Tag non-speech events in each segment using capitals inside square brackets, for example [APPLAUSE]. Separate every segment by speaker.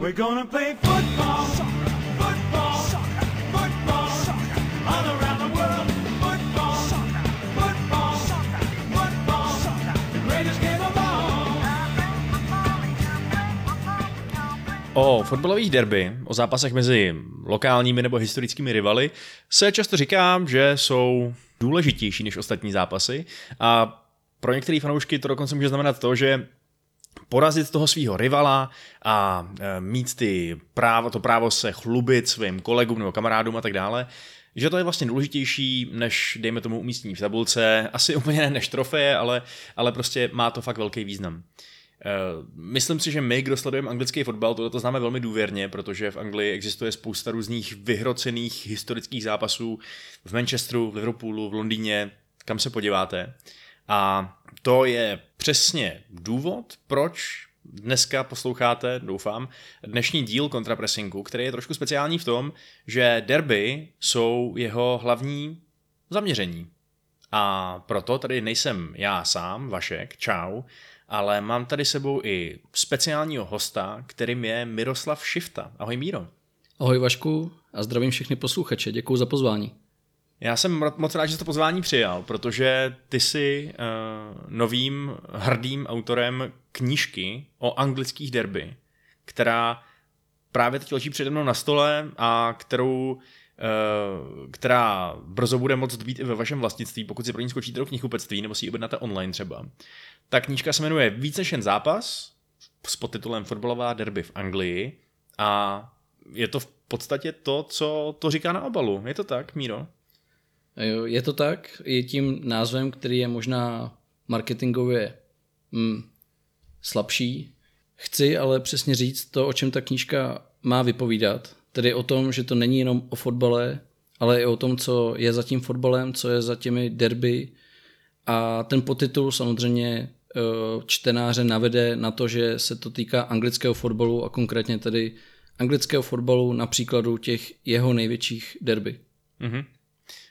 Speaker 1: We're gonna play football.
Speaker 2: O fotbalových derby, o zápasech mezi lokálními nebo historickými rivaly, se často říká, že jsou důležitější než ostatní zápasy a pro některé fanoušky to dokonce může znamenat to, že porazit toho svého rivala a e, mít ty právo, to právo se chlubit svým kolegům nebo kamarádům a tak dále, že to je vlastně důležitější než, dejme tomu, umístění v tabulce, [LAUGHS] asi úplně ne než trofeje, ale, ale prostě má to fakt velký význam. E, Myslím si, že my, kdo sledujeme anglický fotbal, to, to známe velmi důvěrně, protože v Anglii existuje spousta různých vyhrocených historických zápasů v Manchesteru, v Liverpoolu, v Londýně, kam se podíváte. A to je přesně důvod, proč dneska posloucháte, doufám, dnešní díl kontrapressingu, který je trošku speciální v tom, že derby jsou jeho hlavní zaměření. A proto tady nejsem já sám, Vašek, čau, ale mám tady sebou i speciálního hosta, kterým je Miroslav Šifta. Ahoj Míro.
Speaker 3: Ahoj Vašku a zdravím všechny posluchače, děkuji za pozvání.
Speaker 2: Já jsem moc rád, že to pozvání přijal, protože ty jsi uh, novým hrdým autorem knížky o anglických derby, která právě teď leží přede mnou na stole a kterou uh, která brzo bude moct být i ve vašem vlastnictví, pokud si pro ní skočíte do knihkupectví nebo si ji objednáte online třeba. Ta knížka se jmenuje Více než jen zápas s podtitulem Fotbalová derby v Anglii a je to v podstatě to, co to říká na obalu. Je to tak, Míro?
Speaker 3: Je to tak, je tím názvem, který je možná marketingově mm, slabší. Chci ale přesně říct to, o čem ta knížka má vypovídat, tedy o tom, že to není jenom o fotbale, ale i o tom, co je za tím fotbalem, co je za těmi derby. A ten podtitul samozřejmě eh, čtenáře navede na to, že se to týká anglického fotbalu a konkrétně tedy anglického fotbalu na příkladu těch jeho největších derby.
Speaker 2: Mm-hmm.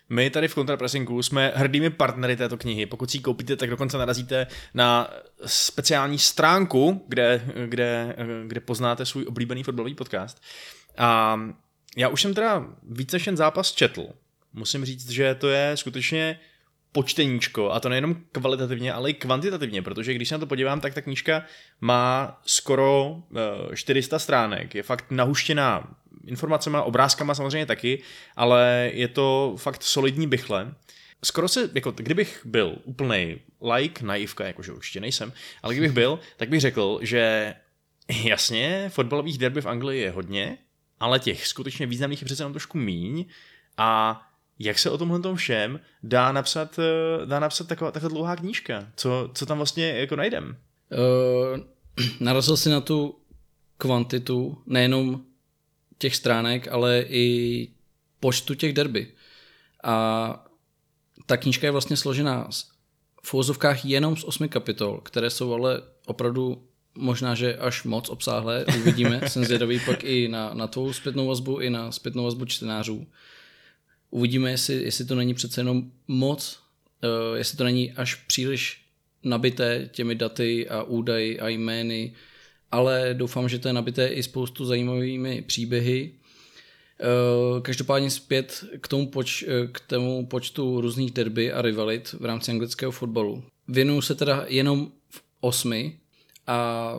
Speaker 2: My tady v Contrapressingu jsme hrdými partnery této knihy. Pokud si ji koupíte, tak dokonce narazíte na speciální stránku, kde, kde, kde poznáte svůj oblíbený fotbalový podcast. A já už jsem teda více než zápas četl. Musím říct, že to je skutečně počteníčko, a to nejenom kvalitativně, ale i kvantitativně, protože když se na to podívám, tak ta knížka má skoro 400 stránek, je fakt nahuštěná informacemi, obrázkama samozřejmě taky, ale je to fakt solidní bychle. Skoro se, jako kdybych byl úplný like, naivka, jakože určitě nejsem, ale kdybych byl, tak bych řekl, že jasně, fotbalových derby v Anglii je hodně, ale těch skutečně významných je přece jenom trošku míň a jak se o tomhle tom všem dá napsat, eh, dá napsat taková, taková dlouhá knížka? Co, co tam vlastně jako najdem? Uh, [CLEARS THROAT]
Speaker 3: narazil si na tu kvantitu, nejenom těch stránek, ale i počtu těch derby. A ta knížka je vlastně složená v úvozovkách jenom z osmi kapitol, které jsou ale opravdu možná, že až moc obsáhlé, uvidíme, [LAUGHS] jsem zvědavý pak i na, na tvou zpětnou vazbu, i na zpětnou vazbu čtenářů. Uvidíme, jestli, jestli to není přece jenom moc, uh, jestli to není až příliš nabité těmi daty a údaji a jmény, ale doufám, že to je nabité i spoustu zajímavými příběhy. Eh, každopádně zpět k tomu, poč, eh, k tomu počtu různých derby a rivalit v rámci anglického fotbalu. Věnuju se teda jenom v osmi a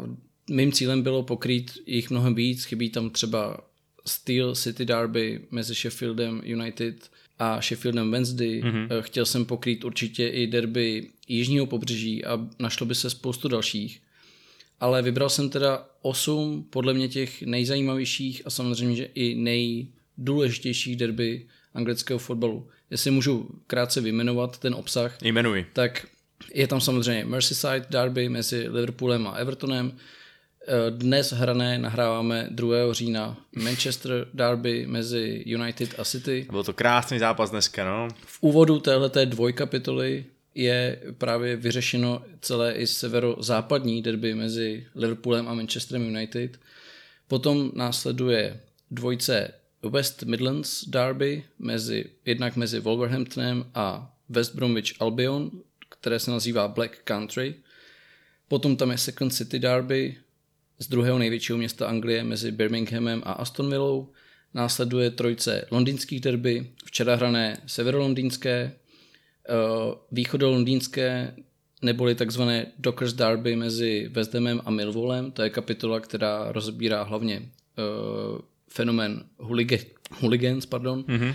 Speaker 3: mým cílem bylo pokrýt jich mnohem víc. Chybí tam třeba Steel City Derby mezi Sheffieldem United a Sheffieldem Wednesday. Mm-hmm. Chtěl jsem pokrýt určitě i derby jižního pobřeží a našlo by se spoustu dalších ale vybral jsem teda osm podle mě těch nejzajímavějších a samozřejmě, že i nejdůležitějších derby anglického fotbalu. Jestli můžu krátce vyjmenovat ten obsah,
Speaker 2: Jmenuji.
Speaker 3: tak je tam samozřejmě Merseyside derby mezi Liverpoolem a Evertonem. Eh, dnes hrané nahráváme 2. října Manchester derby mezi United a City.
Speaker 2: Byl to krásný zápas dneska, no.
Speaker 3: V úvodu téhleté dvojkapitoly je právě vyřešeno celé i severozápadní derby mezi Liverpoolem a Manchesterem United. Potom následuje dvojce West Midlands derby, mezi, jednak mezi Wolverhamptonem a West Bromwich Albion, které se nazývá Black Country. Potom tam je Second City derby z druhého největšího města Anglie mezi Birminghamem a Aston Villou. Následuje trojce londýnských derby, včera hrané severolondýnské, východolondýnské neboli takzvané Dockers Derby mezi West Hamem a Millwallem. To je kapitola, která rozbírá hlavně uh, fenomén hooligan, hooligans. Pardon. Mm-hmm.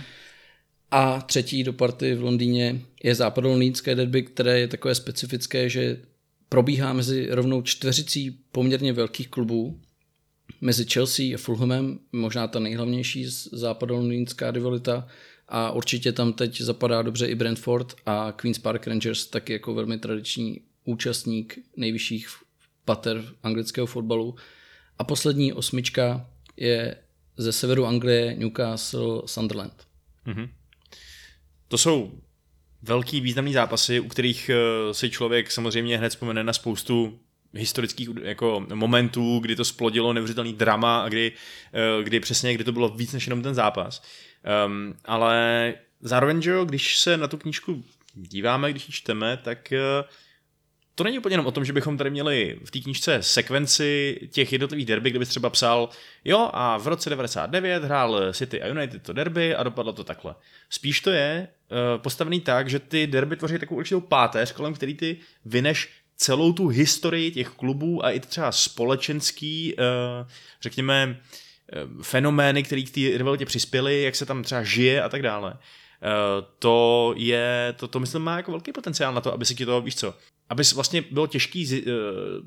Speaker 3: A třetí do party v Londýně je západolondýnské derby, které je takové specifické, že probíhá mezi rovnou čtveřicí poměrně velkých klubů, mezi Chelsea a Fulhamem, možná ta nejhlavnější západolondýnská rivalita, a určitě tam teď zapadá dobře i Brentford a Queen's Park Rangers, taky jako velmi tradiční účastník nejvyšších pater anglického fotbalu. A poslední osmička je ze severu Anglie Newcastle Sunderland. Mm-hmm.
Speaker 2: To jsou velký významný zápasy, u kterých eh, si člověk samozřejmě hned vzpomene na spoustu historických jako momentů, kdy to splodilo neuvěřitelný drama a kdy, eh, kdy přesně, kdy to bylo víc než jenom ten zápas. Um, ale zároveň, že jo, když se na tu knížku díváme, když ji čteme, tak uh, to není úplně jenom o tom, že bychom tady měli v té knížce sekvenci těch jednotlivých derby, kde bys třeba psal, jo, a v roce 99 hrál City a United to derby a dopadlo to takhle. Spíš to je uh, postavený tak, že ty derby tvoří takovou určitou páteř, kolem který ty vyneš celou tu historii těch klubů a i třeba společenský, uh, řekněme, Eh, fenomény, které k té rivalitě přispěly, jak se tam třeba žije a tak dále. Eh, to je, to, to myslím má jako velký potenciál na to, aby si ti to, víš co, aby vlastně bylo těžký eh,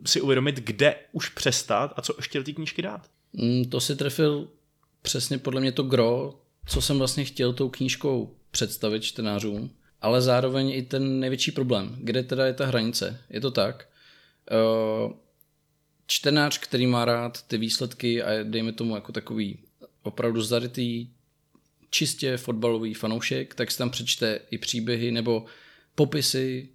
Speaker 2: si uvědomit, kde už přestat a co ještě do té knížky dát.
Speaker 3: Mm, to si trefil přesně podle mě to gro, co jsem vlastně chtěl tou knížkou představit čtenářům, ale zároveň i ten největší problém, kde teda je ta hranice. Je to tak, čtenář, který má rád ty výsledky a dejme tomu jako takový opravdu zarytý čistě fotbalový fanoušek, tak si tam přečte i příběhy nebo popisy,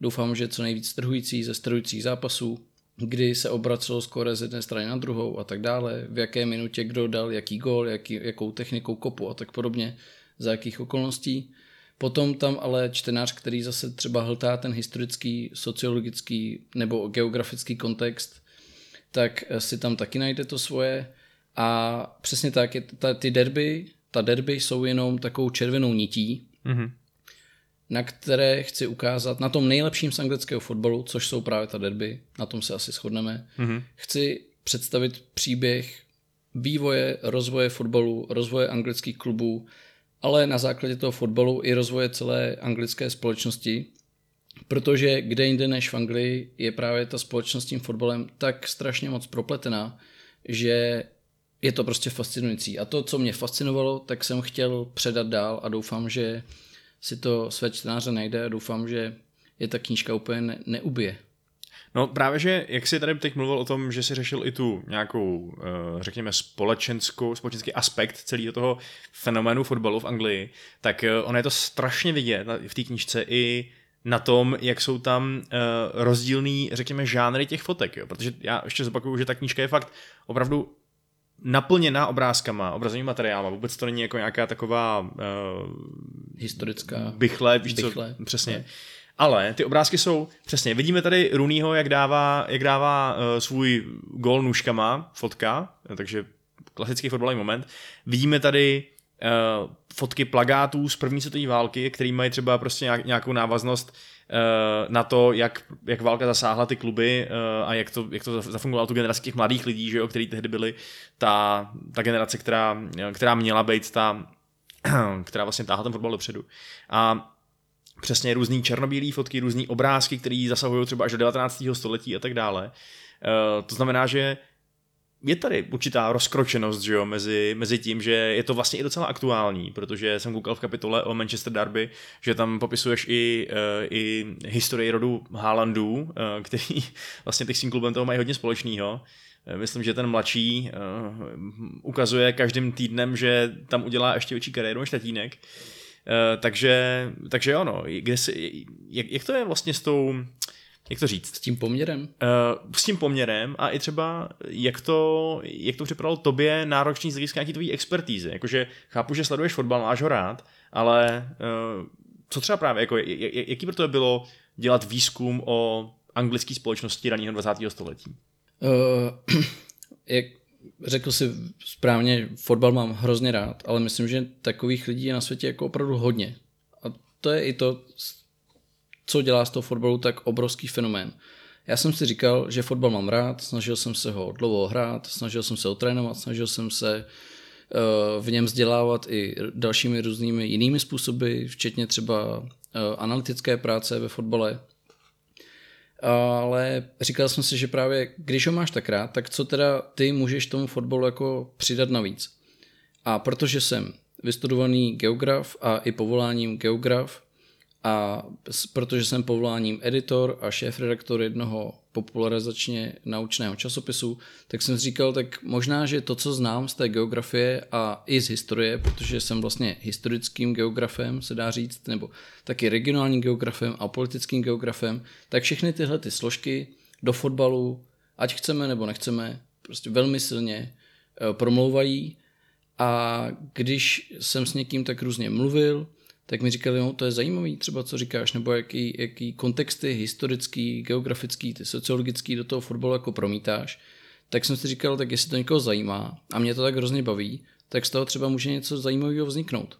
Speaker 3: doufám, že co nejvíc strhující ze strhujících zápasů, kdy se obracelo skoro z jedné strany na druhou a tak dále, v jaké minutě kdo dal jaký gol, jaký, jakou technikou kopu a tak podobně, za jakých okolností. Potom tam ale čtenář, který zase třeba hltá ten historický, sociologický nebo geografický kontext, tak si tam taky najde to svoje. A přesně tak, je ta, ty derby, ta derby jsou jenom takovou červenou nití, mm-hmm. na které chci ukázat, na tom nejlepším z anglického fotbalu, což jsou právě ta derby, na tom se asi shodneme, mm-hmm. chci představit příběh vývoje, rozvoje fotbalu, rozvoje anglických klubů, ale na základě toho fotbalu i rozvoje celé anglické společnosti, Protože kde jinde než v Anglii je právě ta společnost s tím fotbalem tak strašně moc propletená, že je to prostě fascinující. A to, co mě fascinovalo, tak jsem chtěl předat dál a doufám, že si to své čtenáře najde a doufám, že je ta knížka úplně ne- neubije.
Speaker 2: No právě, že jak jsi tady teď mluvil o tom, že jsi řešil i tu nějakou, eh, řekněme, společenskou, společenský aspekt celého toho fenoménu fotbalu v Anglii, tak eh, ono je to strašně vidět v té knížce i na tom, jak jsou tam uh, rozdílný, řekněme, žánry těch fotek, jo? protože já ještě zopakuju, že ta knížka je fakt opravdu naplněná obrázkama, obrazovým materiálem, vůbec to není jako nějaká taková uh,
Speaker 3: historická
Speaker 2: bychle, víš bychle. co, přesně. Ne. Ale ty obrázky jsou, přesně, vidíme tady Runýho, jak dává, jak dává uh, svůj gol nůžkama, fotka, takže klasický fotbalový moment. Vidíme tady uh, fotky plagátů z první světové války, který mají třeba prostě nějakou návaznost uh, na to, jak, jak válka zasáhla ty kluby uh, a jak to, jak to zafungovalo tu generaci těch mladých lidí, že jo, který tehdy byli ta, ta generace, která, která měla být ta, [CLEARS THROAT] která vlastně táhla ten fotbal dopředu. A přesně různý černobílé fotky, různý obrázky, které zasahují třeba až do 19. století a tak dále. To znamená, že je tady určitá rozkročenost že jo, mezi, mezi tím, že je to vlastně i docela aktuální, protože jsem koukal v kapitole o Manchester Derby, že tam popisuješ i, uh, i historii rodu Haalandů, uh, který [LAUGHS] vlastně těch svým klubem toho mají hodně společného. Uh, myslím, že ten mladší ukazuje každým týdnem, že tam udělá ještě větší kariéru než tatínek. Takže, takže ono, kde jak, jak to je vlastně s tou, jak to říct?
Speaker 3: S tím poměrem?
Speaker 2: Uh, s tím poměrem a i třeba, jak to, jak to připadalo tobě náročný z hlediska nějaký tvojí expertízy. Jakože chápu, že sleduješ fotbal, máš ho rád, ale uh, co třeba právě, jako, jaký pro to bylo dělat výzkum o anglické společnosti raného 20. století?
Speaker 3: Uh, [CLEARS THROAT] jak řekl si správně, fotbal mám hrozně rád, ale myslím, že takových lidí je na světě jako opravdu hodně. A to je i to, co dělá z toho fotbalu tak obrovský fenomén. Já jsem si říkal, že fotbal mám rád, snažil jsem se ho dlouho hrát, snažil jsem se ho trénovat, snažil jsem se eh, v něm vzdělávat i dalšími různými jinými způsoby, včetně třeba eh, analytické práce ve fotbale. Ale říkal jsem si, že právě když ho máš tak rád, tak co teda ty můžeš tomu fotbalu jako přidat navíc. A protože jsem vystudovaný geograf a i povoláním geograf, a protože jsem povoláním editor a šéf-redaktor jednoho popularizačně naučného časopisu, tak jsem říkal, tak možná, že to, co znám z té geografie a i z historie, protože jsem vlastně historickým geografem, se dá říct, nebo taky regionálním geografem a politickým geografem, tak všechny tyhle ty složky do fotbalu, ať chceme nebo nechceme, prostě velmi silně eh, promlouvají. A když jsem s někým tak různě mluvil, tak mi říkali, no to je zajímavý třeba, co říkáš, nebo jaký, jaký kontexty historický, geografický, ty sociologický do toho fotbalu jako promítáš, tak jsem si říkal, tak jestli to někoho zajímá a mě to tak hrozně baví, tak z toho třeba může něco zajímavého vzniknout.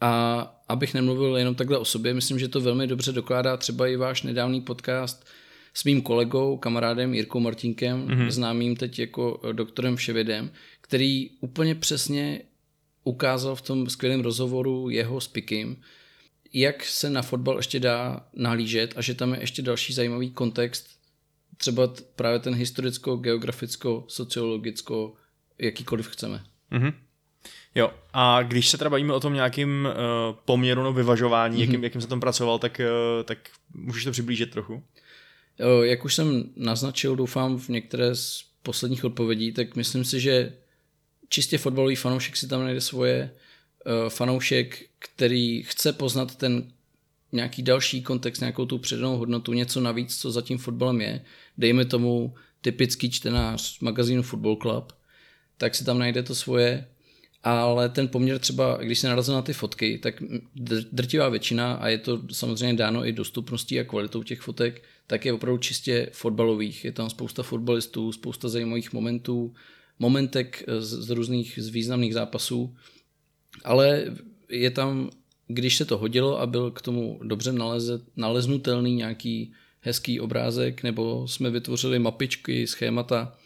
Speaker 3: A abych nemluvil jenom takhle o sobě, myslím, že to velmi dobře dokládá třeba i váš nedávný podcast s mým kolegou, kamarádem Jirkou Martinkem, mm-hmm. známým teď jako doktorem Vševědem, který úplně přesně ukázal v tom skvělém rozhovoru jeho s Pikim, jak se na fotbal ještě dá nahlížet a že tam je ještě další zajímavý kontext, třeba právě ten historicko, geograficko, sociologicko, jakýkoliv chceme.
Speaker 2: Mm-hmm. Jo, a když se teda bavíme o tom nějakým uh, poměru nebo vyvažování, mm-hmm. jakým, jakým se tom pracoval, tak, uh, tak můžeš to přiblížit trochu?
Speaker 3: Jo, jak už jsem naznačil, doufám v některé z posledních odpovědí, tak myslím si, že čistě fotbalový fanoušek si tam najde svoje, uh, fanoušek, který chce poznat ten nějaký další kontext, nějakou tu předanou hodnotu, něco navíc, co za tím fotbalem je. Dejme tomu typický čtenář magazínu Football Club, tak si tam najde to svoje, ale ten poměr třeba, když se narazil na ty fotky, tak drtivá většina, a je to samozřejmě dáno i dostupností a kvalitou těch fotek, tak je opravdu čistě fotbalových. Je tam spousta fotbalistů, spousta zajímavých momentů, momentek z, z různých z významných zápasů, ale je tam, když se to hodilo a byl k tomu dobře naleze, naleznutelný nějaký hezký obrázek, nebo jsme vytvořili mapičky, schémata,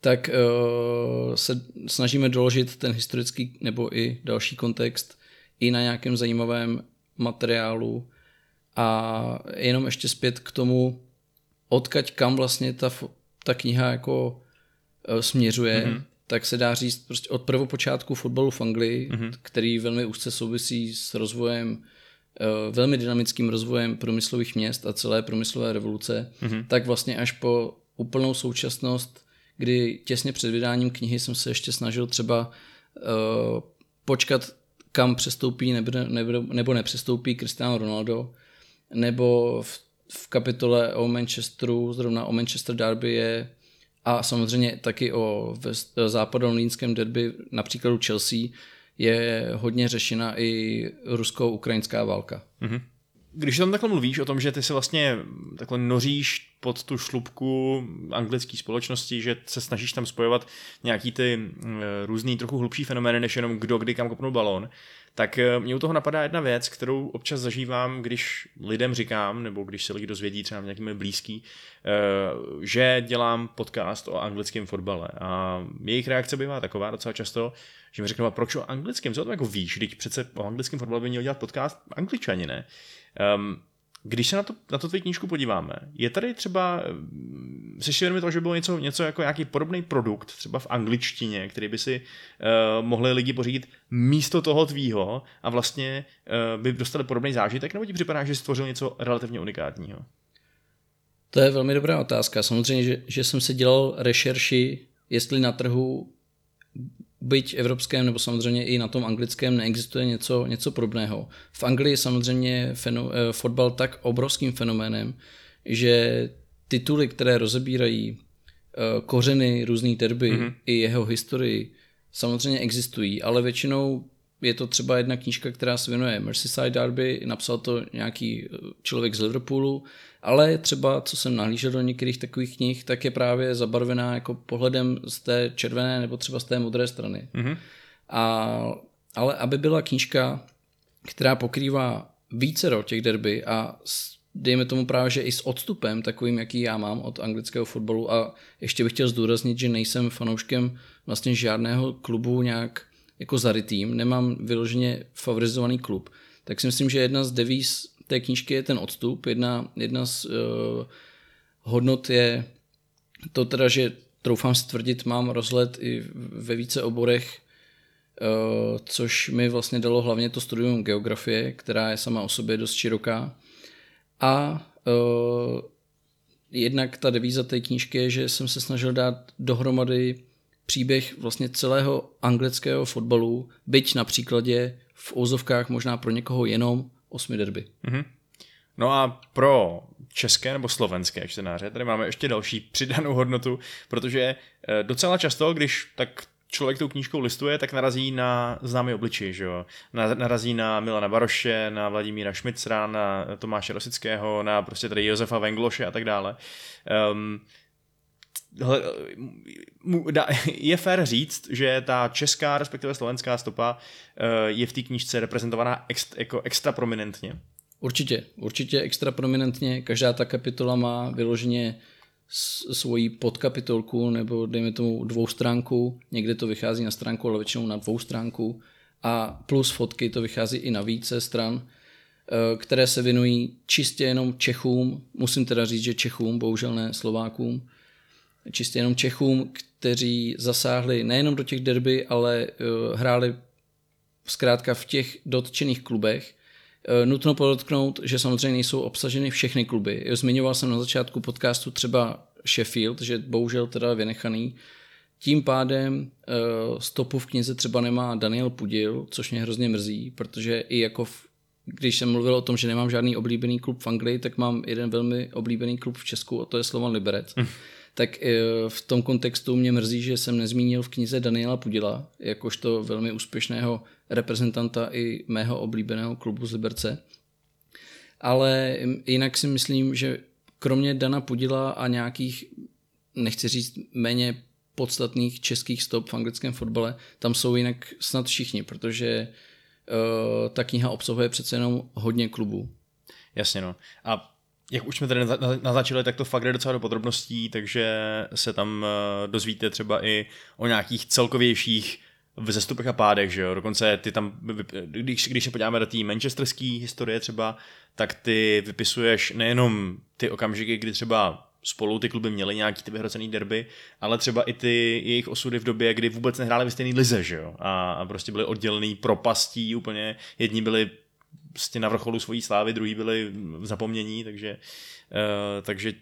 Speaker 3: tak uh, se snažíme doložit ten historický nebo i další kontext i na nějakém zajímavém materiálu. A jenom ještě zpět k tomu, odkaď kam vlastně ta, ta kniha jako Eh, směřuje, mm-hmm. tak se dá říct prostě od prvopočátku fotbalu v Anglii, mm-hmm. který velmi úzce souvisí s rozvojem, eh, velmi dynamickým rozvojem průmyslových měst a celé průmyslové revoluce, mm-hmm. tak vlastně až po úplnou současnost, kdy těsně před vydáním knihy jsem se ještě snažil třeba uh, počkat, kam přestoupí nebo, nebo, nebo nepřestoupí Cristiano Ronaldo, nebo v, v kapitole o Manchesteru, zrovna o Manchester Derby je a samozřejmě taky o západolínském derby, například u Chelsea, je hodně řešena i rusko-ukrajinská válka. Mm-hmm.
Speaker 2: Když tam takhle mluvíš o tom, že ty se vlastně takhle noříš pod tu šlubku anglické společnosti, že se snažíš tam spojovat nějaký ty e, různý trochu hlubší fenomény, než jenom kdo kdy kam kopnul balón, tak eh, mě u toho napadá jedna věc, kterou občas zažívám, když lidem říkám, nebo když se lidi dozvědí třeba nějakými blízký, eh, že dělám podcast o anglickém fotbale. A jejich reakce bývá taková docela často, že mi řeknou, proč o anglickém, co to jako víš, když přece o anglickém fotbale by měl dělat podcast angličani, ne? Um, když se na, to, na to tvoji knížku podíváme, je tady třeba, si vědomý toho, že bylo něco, něco jako nějaký podobný produkt, třeba v angličtině, který by si uh, mohli lidi pořídit místo toho tvýho a vlastně uh, by dostali podobný zážitek, nebo ti připadá, že stvořil něco relativně unikátního?
Speaker 3: To je velmi dobrá otázka. Samozřejmě, že, že jsem se dělal rešerši, jestli na trhu byť evropském nebo samozřejmě i na tom anglickém neexistuje něco, něco podobného. V Anglii je samozřejmě feno, eh, fotbal tak obrovským fenoménem, že tituly, které rozebírají eh, kořeny různých derby mm-hmm. i jeho historii, samozřejmě existují, ale většinou je to třeba jedna knížka, která se věnuje Merseyside Derby, napsal to nějaký eh, člověk z Liverpoolu, ale třeba, co jsem nahlížel do některých takových knih, tak je právě zabarvená jako pohledem z té červené nebo třeba z té modré strany. Mm-hmm. A, ale aby byla knížka, která pokrývá více těch derby a s, dejme tomu právě, že i s odstupem takovým, jaký já mám od anglického fotbalu a ještě bych chtěl zdůraznit, že nejsem fanouškem vlastně žádného klubu nějak jako zarytým, nemám vyloženě favorizovaný klub, tak si myslím, že jedna z devíz té knížky je ten odstup, jedna, jedna z uh, hodnot je to teda, že troufám si tvrdit, mám rozhled i ve více oborech, uh, což mi vlastně dalo hlavně to studium geografie, která je sama o sobě dost široká. A uh, jednak ta devíza té knížky je, že jsem se snažil dát dohromady příběh vlastně celého anglického fotbalu, byť na příkladě v ouzovkách možná pro někoho jenom osmi derby.
Speaker 2: Mm-hmm. No a pro české nebo slovenské čtenáře tady máme ještě další přidanou hodnotu, protože eh, docela často, když tak člověk tou knížkou listuje, tak narazí na známý obličej, že jo? Narazí na Milana Baroše, na Vladimíra Šmicra, na Tomáše Rosického, na prostě tady Josefa Vengloše a tak dále. Um, [LAUGHS] je fér říct, že ta česká, respektive slovenská stopa eh, je v té knížce reprezentovaná ext, jako extra prominentně.
Speaker 3: Určitě, určitě extra prominentně. Každá ta kapitola má vyloženě svoji podkapitolku nebo dejme tomu dvou stránku. Někde to vychází na stránku, ale většinou na dvou stránku. A plus fotky to vychází i na více stran, eh, které se věnují čistě jenom Čechům. Musím teda říct, že Čechům, bohužel ne Slovákům čistě jenom Čechům, kteří zasáhli nejenom do těch derby, ale uh, hráli zkrátka v těch dotčených klubech. Uh, nutno podotknout, že samozřejmě nejsou obsaženy všechny kluby. Zmiňoval jsem na začátku podcastu třeba Sheffield, že bohužel teda vynechaný. Tím pádem uh, stopu v knize třeba nemá Daniel Pudil, což mě hrozně mrzí, protože i jako v, když jsem mluvil o tom, že nemám žádný oblíbený klub v Anglii, tak mám jeden velmi oblíbený klub v Česku a to je Slovan Liberec. Tak eh, v tom kontextu mě mrzí, že jsem nezmínil v knize Daniela Pudila, jakožto velmi úspěšného reprezentanta i mého oblíbeného klubu z Liberce. Ale jinak si myslím, že kromě Dana Pudila a nějakých, nechci říct méně podstatných českých stop v anglickém fotbale, tam jsou jinak snad všichni, protože uh, ta kniha obsahuje přece jenom hodně klubů.
Speaker 2: Jasně no. A jak už jsme tady naznačili, tak to fakt jde docela do podrobností, takže se tam eh, dozvíte třeba i o nějakých celkovějších vzestupech a pádech, že jo, dokonce ty tam, když, když se podíváme do té manchesterské historie třeba, tak ty vypisuješ nejenom ty okamžiky, kdy třeba spolu ty kluby měly nějaký ty vyhrocený derby, ale třeba i ty jejich osudy v době, kdy vůbec nehráli ve stejné lize, že jo, a, a prostě byly oddělený propastí úplně, jedni byli prostě na vrcholu svojí slávy, druhý byli v zapomnění, takže, uh, takže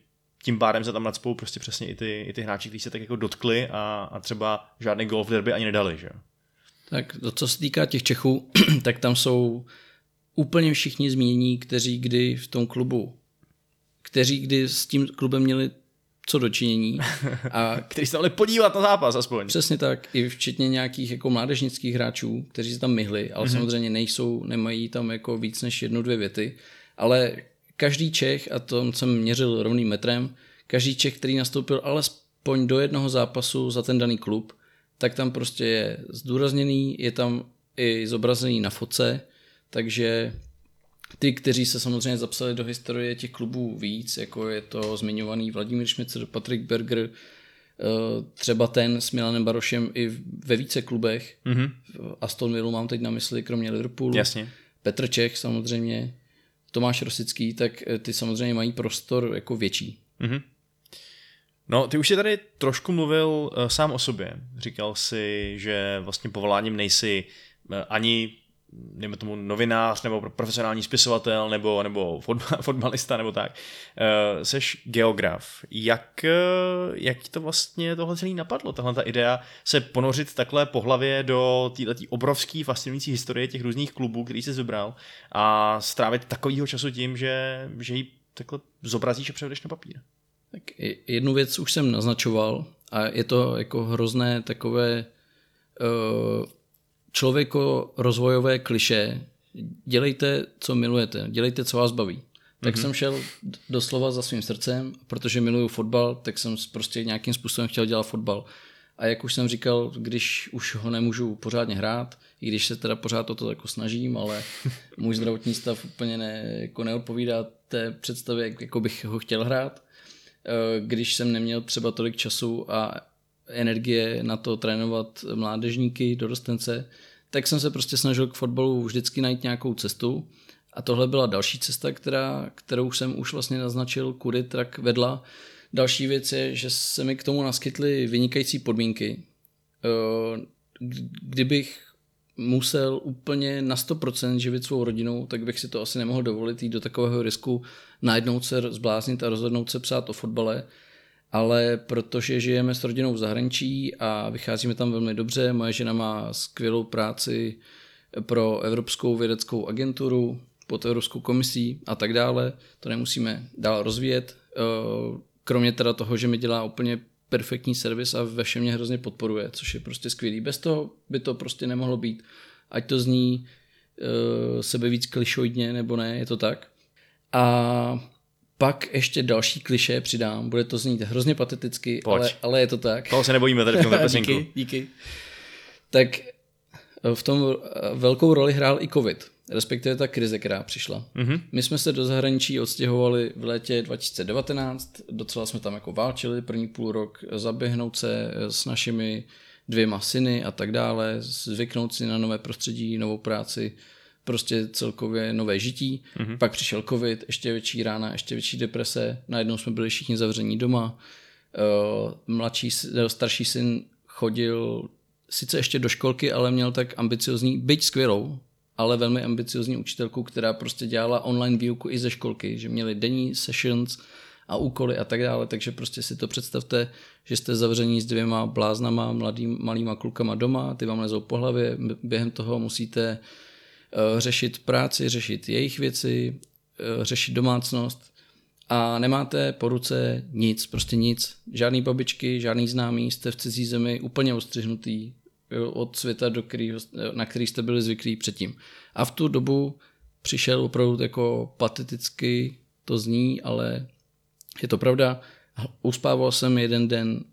Speaker 2: tím pádem se tam nadspou prostě přesně i ty, i ty hráči, kteří se tak jako dotkli a, a třeba žádný golf derby ani nedali, že
Speaker 3: Tak co se týká těch Čechů, [CLEARS THROAT] tak tam jsou úplně všichni zmínění, kteří kdy v tom klubu, kteří kdy s tím klubem měli co dočinění. [LAUGHS]
Speaker 2: A který se ale podívat na zápas aspoň.
Speaker 3: Přesně tak, i včetně nějakých jako mládežnických hráčů, kteří se tam myhli, ale mm-hmm. samozřejmě nejsou, nemají tam jako víc než jednu, dvě věty, ale každý Čech, a to jsem měřil rovným metrem, každý Čech, který nastoupil alespoň do jednoho zápasu za ten daný klub, tak tam prostě je zdůrazněný, je tam i zobrazený na foce, takže ty, kteří se samozřejmě zapsali do historie těch klubů víc, jako je to zmiňovaný Vladimír Šmicer, Patrik Berger, eh, třeba ten s Milanem Barošem i ve více klubech. Mm-hmm. Aston Villa mám teď na mysli, kromě Liverpoolu.
Speaker 2: Jasně.
Speaker 3: Petr Čech samozřejmě, Tomáš Rosický, tak eh, ty samozřejmě mají prostor jako větší. Mm-hmm.
Speaker 2: No, ty už si tady trošku mluvil uh, sám o sobě. Říkal si, že vlastně povoláním nejsi ani dejme tomu novinář nebo profesionální spisovatel nebo, nebo [LAUGHS] fotbalista nebo tak, uh, seš geograf. Jak, uh, jak to vlastně tohle celý napadlo, tahle ta idea se ponořit takhle po hlavě do této obrovské fascinující historie těch různých klubů, který jsi zobral a strávit takovýho času tím, že, že ji takhle zobrazíš a převedeš na papír.
Speaker 3: Tak jednu věc už jsem naznačoval a je to jako hrozné takové uh, člověko rozvojové kliše, dělejte, co milujete, dělejte, co vás baví. Tak mm-hmm. jsem šel doslova za svým srdcem, protože miluju fotbal, tak jsem prostě nějakým způsobem chtěl dělat fotbal. A jak už jsem říkal, když už ho nemůžu pořádně hrát, i když se teda pořád o to jako snažím, ale [LAUGHS] můj zdravotní stav úplně ne, jako neodpovídá té představě, jak jako bych ho chtěl hrát. Eh, když jsem neměl třeba tolik času a energie na to trénovat mládežníky, dorostence, tak jsem se prostě snažil k fotbalu vždycky najít nějakou cestu. A tohle byla další cesta, která, kterou jsem už vlastně naznačil, kudy trak vedla. Další věc je, že se mi k tomu naskytly vynikající podmínky. Eh, kdybych musel úplně na 100% živit svou rodinou, tak bych si to asi nemohl dovolit jít do takového risku najednou se zbláznit a rozhodnout se psát o fotbale. Ale protože žijeme s rodinou v zahraničí a vycházíme tam velmi dobře, moje žena má skvělou práci pro Evropskou vědeckou agenturu, pod Evropskou komisí a tak dále, to nemusíme dál rozvíjet. Eh, kromě teda toho, že mi dělá úplně perfektní servis a ve všem mě hrozně podporuje, což je prostě skvělý. Bez toho by to prostě nemohlo být. Ať to zní uh, sebe víc klišoidně nebo ne, je to tak. A pak ještě další kliše přidám, bude to znít hrozně pateticky, ale, ale je to tak.
Speaker 2: Toho se nebojíme tady v tomhle [LAUGHS]
Speaker 3: díky, díky. Tak v tom velkou roli hrál i covid respektive ta krize, která přišla. Mm-hmm. My jsme se do zahraničí odstěhovali v létě 2019, docela jsme tam jako válčili první půl rok, zaběhnout se s našimi dvěma syny a tak dále, zvyknout si na nové prostředí, novou práci, prostě celkově nové žití. Mm-hmm. Pak přišel covid, ještě větší rána, ještě větší deprese, najednou jsme byli všichni zavření doma. Uh, mladší, starší syn chodil sice ještě do školky, ale měl tak ambiciozní, byť skvělou, ale velmi ambiciozní učitelku, která prostě dělala online výuku i ze školky, že měli denní sessions a úkoly a tak dále, takže prostě si to představte, že jste zavření s dvěma bláznama, mladým, malýma klukama doma, ty vám lezou po hlavě, během toho musíte uh, řešit práci, řešit jejich věci, uh, řešit domácnost a nemáte po ruce nic, prostě nic, žádný babičky, žádný známý, jste v cizí zemi úplně ostřihnutý, od světa, do kterýho, na který jste byli zvyklí předtím. A v tu dobu přišel opravdu jako pateticky, to zní, ale je to pravda. Uspával jsem jeden den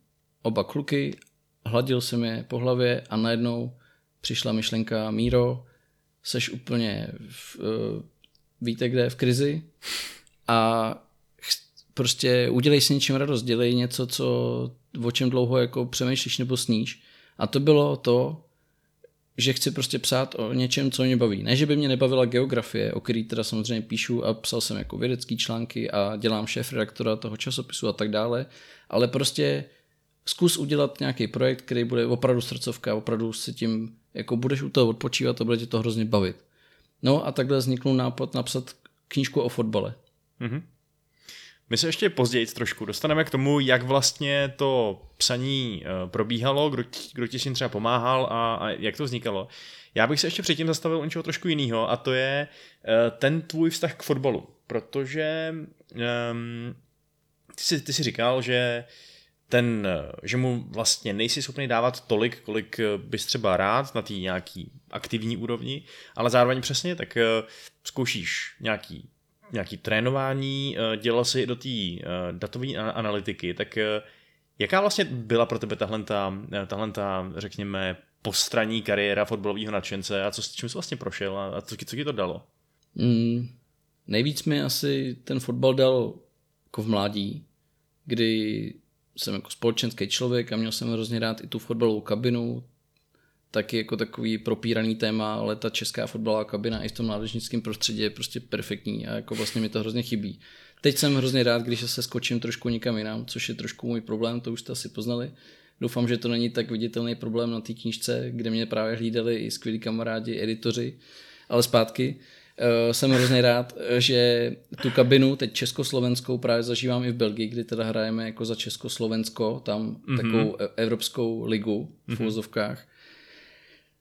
Speaker 3: oba kluky, hladil jsem je po hlavě a najednou přišla myšlenka Míro, seš úplně v, uh, víte kde, v krizi a prostě udělej si něčím radost, dělej něco, co, o čem dlouho jako přemýšlíš nebo sníš a to bylo to, že chci prostě psát o něčem, co mě baví. Ne, že by mě nebavila geografie, o který teda samozřejmě píšu a psal jsem jako vědecký články a dělám šéf redaktora toho časopisu a tak dále, ale prostě zkus udělat nějaký projekt, který bude opravdu srdcovka, opravdu si tím, jako budeš u toho odpočívat a bude tě to hrozně bavit. No a takhle vzniknul nápad napsat knížku o fotbale. Mm-hmm.
Speaker 2: My se ještě později trošku dostaneme k tomu, jak vlastně to psaní eh, probíhalo, kdo, kdo ti s tím třeba pomáhal a, a jak to vznikalo. Já bych se ještě předtím zastavil u něčeho trošku jiného a to je eh, ten tvůj vztah k fotbalu, protože um, ty, jsi, ty jsi říkal, že ten, že mu vlastně nejsi schopný dávat tolik, kolik bys třeba rád na té nějaký aktivní úrovni, ale zároveň přesně tak zkoušíš nějaký nějaký trénování, eh, dělal si do té eh, datové analytiky, tak eh, jaká vlastně byla pro tebe tahle, tahle řekněme, postraní kariéra fotbalového nadšence a co, čím jsi vlastně prošel a, a co, co ti to dalo?
Speaker 3: Mm, nejvíc mi asi ten fotbal dal jako v mládí, kdy jsem jako společenský člověk a měl jsem hrozně rád i tu fotbalovou kabinu, taky jako takový propíraný téma, ale ta česká fotbalová kabina i v tom mládežnickém prostředí je prostě perfektní a jako vlastně mi to hrozně chybí. Teď jsem hrozně rád, když se skočím trošku někam jinam, což je trošku můj problém, to už jste asi poznali. Doufám, že to není tak viditelný problém na té knížce, kde mě právě hlídali i skvělí kamarádi, editoři, ale zpátky. Uh, jsem hrozně rád, že tu kabinu, teď československou, právě zažívám i v Belgii, kdy teda hrajeme jako za Československo, tam mm-hmm. takovou e- evropskou ligu v mm-hmm.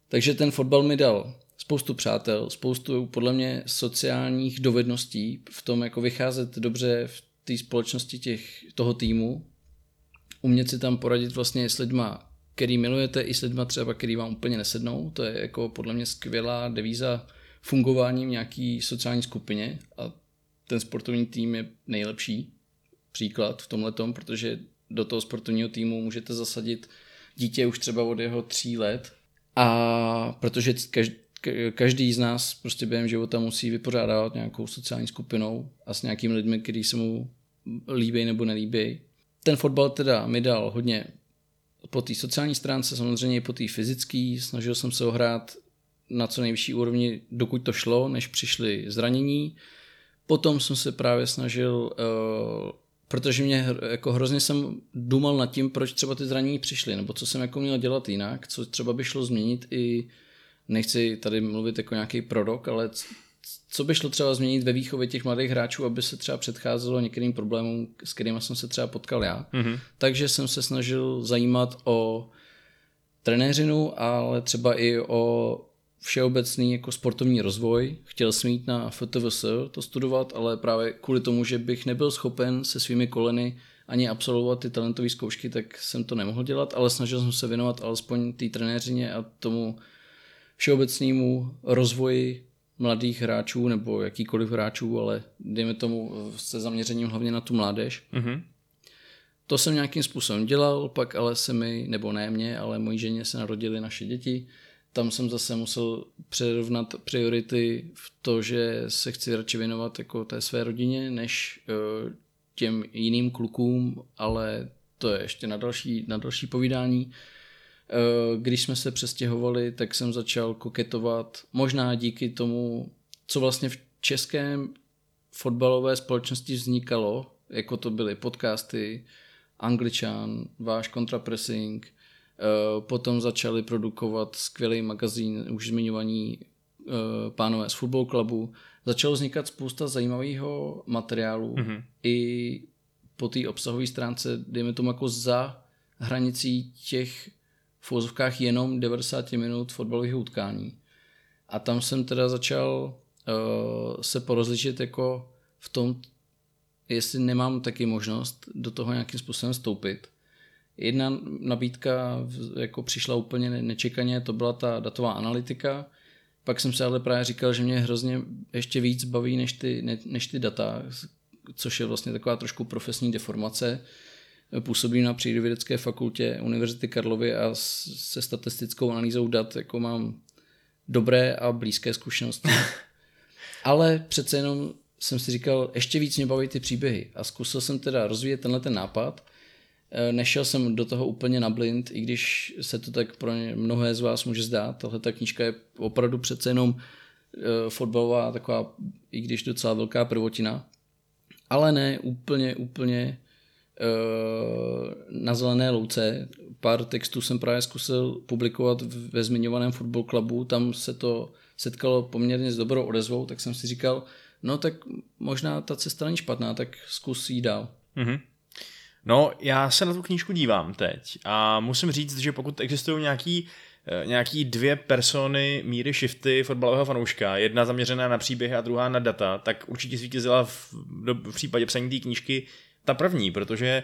Speaker 3: Takže ten fotbal mi dal spoustu přátel, spoustu podle mě sociálních dovedností v tom jako vycházet dobře v té společnosti těch, toho týmu, umět si tam poradit vlastně s lidma který milujete, i s lidma třeba, který vám úplně nesednou. To je jako podle mě skvělá devíza fungování v nějaký sociální skupině a ten sportovní tým je nejlepší příklad v tomhle protože do toho sportovního týmu můžete zasadit dítě už třeba od jeho tří let a protože každý, každý z nás prostě během života musí vypořádávat nějakou sociální skupinou a s nějakými lidmi, kteří se mu líbí nebo nelíbí. Ten fotbal teda mi dal hodně po té sociální stránce, samozřejmě i po té fyzické. Snažil jsem se ho hrát na co nejvyšší úrovni, dokud to šlo, než přišly zranění. Potom jsem se právě snažil, uh, protože mě jako hrozně jsem důmal nad tím, proč třeba ty zranění přišly, nebo co jsem jako měl dělat jinak, co třeba by šlo změnit i, nechci tady mluvit jako nějaký prorok, ale co by šlo třeba změnit ve výchově těch mladých hráčů, aby se třeba předcházelo některým problémům, s kterými jsem se třeba potkal já. Mm-hmm. Takže jsem se snažil zajímat o trenéřinu, ale třeba i o všeobecný jako sportovní rozvoj. Chtěl jsem jít na FTVS to studovat, ale právě kvůli tomu, že bych nebyl schopen se svými koleny ani absolvovat ty talentové zkoušky, tak jsem to nemohl dělat, ale snažil jsem se věnovat alespoň té trenéřině a tomu všeobecnému rozvoji mladých hráčů nebo jakýkoliv hráčů, ale dejme tomu se zaměřením hlavně na tu mládež. Mm-hmm. To jsem nějakým způsobem dělal, pak ale se mi, nebo ne mě, ale mojí ženě se narodily naše děti. Tam jsem zase musel přerovnat priority v to, že se chci radši věnovat jako té své rodině, než uh, těm jiným klukům, ale to je ještě na další, na další povídání. Eh, když jsme se přestěhovali, tak jsem začal koketovat, možná díky tomu, co vlastně v českém fotbalové společnosti vznikalo, jako to byly podcasty, Angličan, váš kontrapressing, eh, potom začali produkovat skvělý magazín, už zmiňovaný eh, pánové z Football Clubu. Začalo vznikat spousta zajímavého materiálu mm-hmm. i po té obsahové stránce, dejme tomu jako za hranicí těch v úzovkách jenom 90 minut fotbalových utkání. A tam jsem teda začal uh, se porozlišit jako v tom, jestli nemám taky možnost do toho nějakým způsobem stoupit. Jedna nabídka jako přišla úplně nečekaně, to byla ta datová analytika. Pak jsem se ale právě říkal, že mě hrozně ještě víc baví než ty, ne, než ty data, což je vlastně taková trošku profesní deformace působím na přírodovědecké fakultě Univerzity Karlovy a se statistickou analýzou dat jako mám dobré a blízké zkušenosti. [LAUGHS] Ale přece jenom jsem si říkal, ještě víc mě baví ty příběhy a zkusil jsem teda rozvíjet tenhle ten nápad. E, nešel jsem do toho úplně na blind, i když se to tak pro mnohé z vás může zdát. Tahle ta knížka je opravdu přece jenom e, fotbalová, taková, i když docela velká prvotina. Ale ne úplně, úplně Eh, na zelené louce. Pár textů jsem právě zkusil publikovat ve zmiňovaném fotbal klubu, tam se to setkalo poměrně s dobrou odezvou, tak jsem si říkal, no tak možná ta cesta není špatná, tak zkus jít dál. Mm-hmm.
Speaker 2: No, já se na tu knížku dívám teď a musím říct, že pokud existují nějaký eh, nějaký dvě persony míry shifty fotbalového fanouška, jedna zaměřená na příběhy a druhá na data, tak určitě zvítězila v, v případě psaní té knížky ta první, protože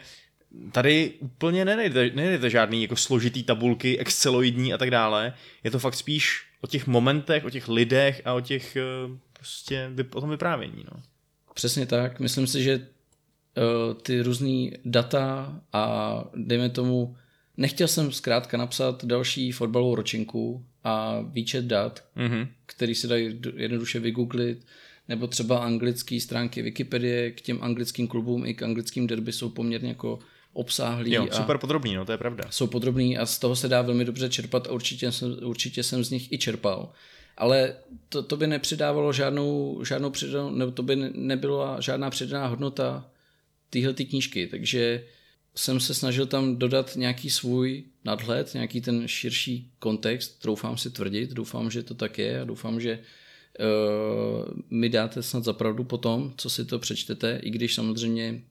Speaker 2: tady úplně nenajdete, nenajdete žádný jako složitý tabulky, exceloidní a tak dále. Je to fakt spíš o těch momentech, o těch lidech a o těch eh, prostě o tom vyprávění. No.
Speaker 3: Přesně tak. Myslím si, že ty různý data a dejme tomu, nechtěl jsem zkrátka napsat další fotbalovou ročinku a výčet dat, mm-hmm. který se dají jednoduše vygooglit, nebo třeba anglické stránky Wikipedie k těm anglickým klubům i k anglickým derby jsou poměrně jako obsáhlý.
Speaker 2: Jo, super podrobný, no to je pravda.
Speaker 3: Jsou podrobný a z toho se dá velmi dobře čerpat a určitě jsem, určitě jsem z nich i čerpal. Ale to, to by nepřidávalo žádnou, žádnou přidanou, nebo to by nebyla žádná přidaná hodnota téhle ty knížky, takže jsem se snažil tam dodat nějaký svůj nadhled, nějaký ten širší kontext, troufám si tvrdit, doufám, že to tak je a doufám, že uh, mi dáte snad zapravdu potom, co si to přečtete, i když samozřejmě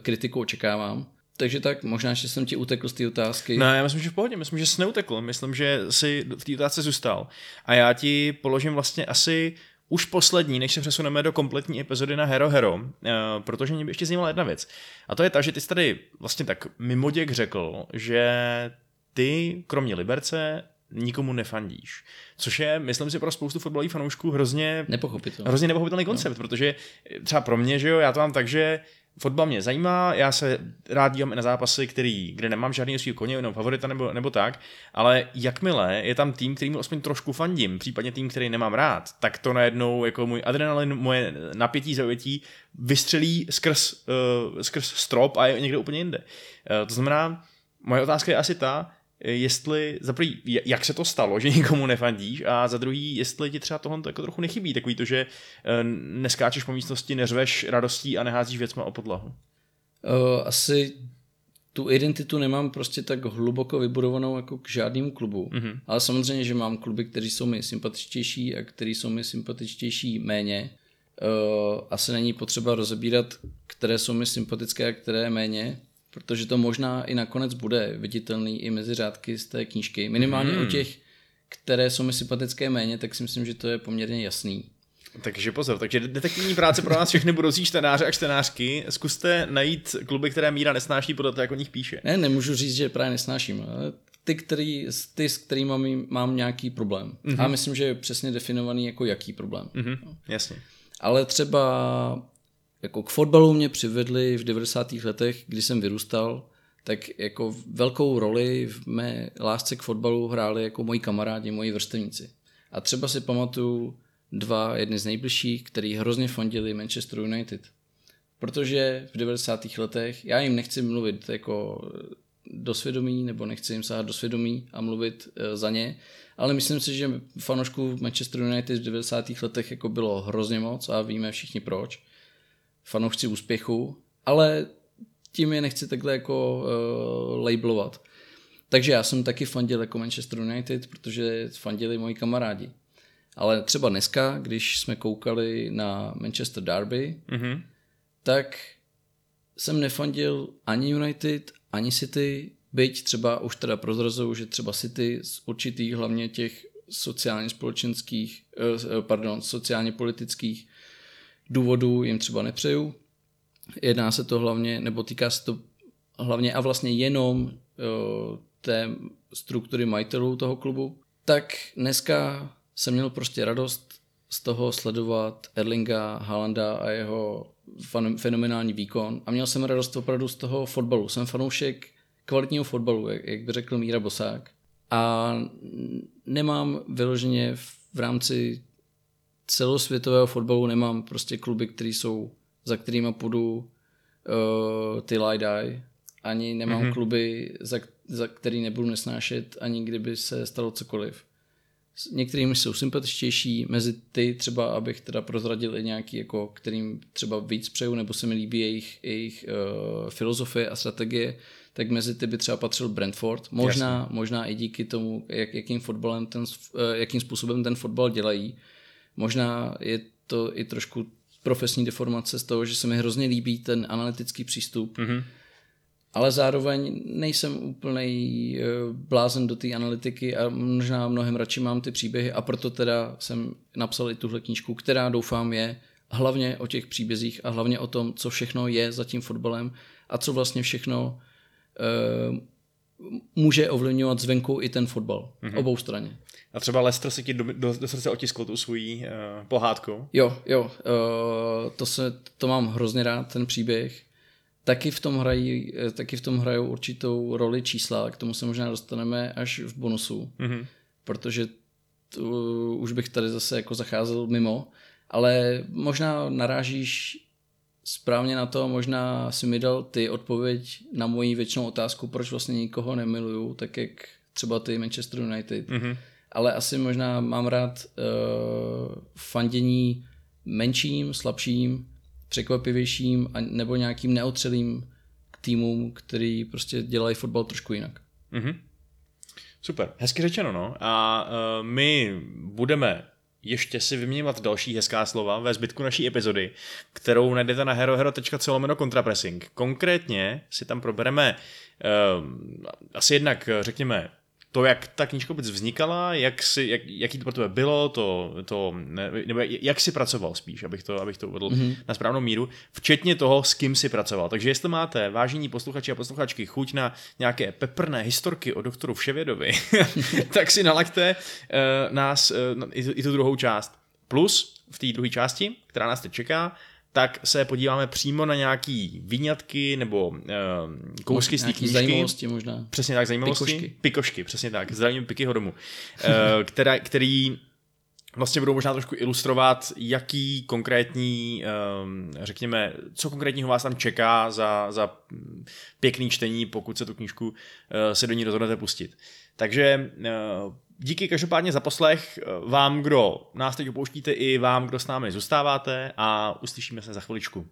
Speaker 3: kritiku očekávám. Takže tak, možná, že jsem ti utekl z té otázky.
Speaker 2: Ne, já myslím, že v pohodě, myslím, že jsi neutekl, myslím, že jsi v té otázce zůstal. A já ti položím vlastně asi už poslední, než se přesuneme do kompletní epizody na Hero Hero, uh, protože mě by ještě zajímala jedna věc. A to je ta, že ty jsi tady vlastně tak mimoděk řekl, že ty, kromě Liberce, nikomu nefandíš. Což je, myslím si, pro spoustu fotbalových fanoušků hrozně
Speaker 3: Nepochopitelné.
Speaker 2: hrozně nepochopitelný koncept, no. protože třeba pro mě, že jo, já to mám tak, že fotbal mě zajímá, já se rád dívám i na zápasy, který, kde nemám žádný svý koně, jenom favorita nebo, nebo tak, ale jakmile je tam tým, který mu aspoň trošku fandím, případně tým, který nemám rád, tak to najednou jako můj adrenalin, moje napětí zaujetí vystřelí skrz, uh, skrz strop a je někde úplně jinde. Uh, to znamená, moje otázka je asi ta, jestli za prvý, jak se to stalo, že nikomu nefandíš a za druhý, jestli ti třeba tohle jako trochu nechybí, takový to, že eh, neskáčeš po místnosti, neřveš radostí a neházíš věcma o podlahu.
Speaker 3: Uh, asi tu identitu nemám prostě tak hluboko vybudovanou jako k žádnému klubu. Mm-hmm. Ale samozřejmě, že mám kluby, kteří jsou mi sympatičtější a kteří jsou mi sympatičtější méně. Asi není potřeba rozebírat, které jsou mi sympatické a které méně protože to možná i nakonec bude viditelný i mezi řádky z té knížky. Minimálně hmm. u těch, které jsou mi sympatické méně, tak si myslím, že to je poměrně jasný.
Speaker 2: Takže pozor, takže detektivní práce pro nás všechny budoucí čtenáře a čtenářky. Zkuste najít kluby, které Míra nesnáší podle toho, jak o nich píše.
Speaker 3: Ne, nemůžu říct, že právě nesnáším. Ale ty, který, ty, s kterými mám, mám nějaký problém. Mm-hmm. A myslím, že je přesně definovaný jako jaký problém.
Speaker 2: Mm-hmm. Jasně.
Speaker 3: Ale třeba jako k fotbalu mě přivedli v 90. letech, kdy jsem vyrůstal, tak jako velkou roli v mé lásce k fotbalu hráli jako moji kamarádi, moji vrstevníci. A třeba si pamatuju dva, jedny z nejbližších, který hrozně fondili Manchester United. Protože v 90. letech, já jim nechci mluvit jako do svědomí, nebo nechci jim sahat do svědomí a mluvit e, za ně, ale myslím si, že fanoušků Manchester United v 90. letech jako bylo hrozně moc a víme všichni proč fanoušci úspěchu, ale tím je nechci takhle jako uh, labelovat. Takže já jsem taky fandil jako Manchester United, protože fandili moji kamarádi. Ale třeba dneska, když jsme koukali na Manchester Derby, mm-hmm. tak jsem nefandil ani United, ani City, byť třeba už teda prozrazuju, že třeba City z určitých hlavně těch sociálně společenských, eh, pardon, sociálně politických důvodů jim třeba nepřeju. Jedná se to hlavně, nebo týká se to hlavně a vlastně jenom jo, té struktury majitelů toho klubu. Tak dneska jsem měl prostě radost z toho sledovat Erlinga Haalanda a jeho fenomenální výkon a měl jsem radost opravdu z toho fotbalu. Jsem fanoušek kvalitního fotbalu, jak, jak by řekl Míra Bosák. A nemám vyloženě v rámci celosvětového fotbalu nemám prostě kluby, které jsou, za kterými půjdu uh, ty die. Ani nemám mm-hmm. kluby, za, za který nebudu nesnášet, ani kdyby se stalo cokoliv. Některými jsou sympatičtější, mezi ty třeba, abych teda prozradil i nějaký, jako, kterým třeba víc přeju, nebo se mi líbí jejich, jejich uh, filozofie a strategie, tak mezi ty by třeba patřil Brentford. Možná, možná i díky tomu, jak, jakým, fotbalem ten, uh, jakým způsobem ten fotbal dělají, Možná je to i trošku profesní deformace z toho, že se mi hrozně líbí ten analytický přístup, mm-hmm. ale zároveň nejsem úplný eh, blázen do té analytiky a možná mnohem radši mám ty příběhy a proto teda jsem napsal i tuhle knížku, která doufám je hlavně o těch příbězích a hlavně o tom, co všechno je za tím fotbalem a co vlastně všechno uh, může ovlivňovat zvenku i ten fotbal. Mm-hmm. Obou straně.
Speaker 2: A třeba Lester si ti do, do, do srdce otiskl tu svojí uh, pohádku.
Speaker 3: Jo, jo, uh, to, se, to mám hrozně rád, ten příběh. Taky v tom hrají, eh, taky v tom hrajou určitou roli čísla, k tomu se možná dostaneme až v bonusu, mm-hmm. protože tu, už bych tady zase jako zacházel mimo, ale možná narážíš správně na to, možná si mi dal ty odpověď na moji věčnou otázku, proč vlastně nikoho nemiluju, tak jak třeba ty Manchester United. Mm-hmm ale asi možná mám rád uh, fandění menším, slabším, překvapivějším a, nebo nějakým neotřelým týmům, který prostě dělají fotbal trošku jinak. Mm-hmm.
Speaker 2: Super, hezky řečeno, no. A uh, my budeme ještě si vyměňovat další hezká slova ve zbytku naší epizody, kterou najdete na herohero.co kontrapressing. Konkrétně si tam probereme uh, asi jednak, řekněme, to, jak ta knížka vůbec vznikala, jak si, jak, jaký to pro tebe bylo, to, to ne, nebo jak si pracoval spíš, abych to, abych to uvedl mm-hmm. na správnou míru, včetně toho, s kým si pracoval. Takže jestli máte, vážení posluchači a posluchačky, chuť na nějaké peprné historky o doktoru Vševědovi, [LAUGHS] tak si nalaďte uh, nás uh, i, tu, i tu druhou část. Plus v té druhé části, která nás teď čeká, tak se podíváme přímo na nějaký výňatky nebo uh, kousky z té knížky.
Speaker 3: zajímavosti možná.
Speaker 2: Přesně tak, zajímavosti.
Speaker 3: Pikošky.
Speaker 2: Pikošky, přesně tak. Zdravím Pikyho domu. [LAUGHS] Uh, která, který vlastně budou možná trošku ilustrovat, jaký konkrétní, um, řekněme, co konkrétního vás tam čeká za, za pěkný čtení, pokud se tu knížku se do ní rozhodnete pustit. Takže díky každopádně za poslech vám, kdo nás teď opouštíte, i vám, kdo s námi zůstáváte a uslyšíme se za chviličku.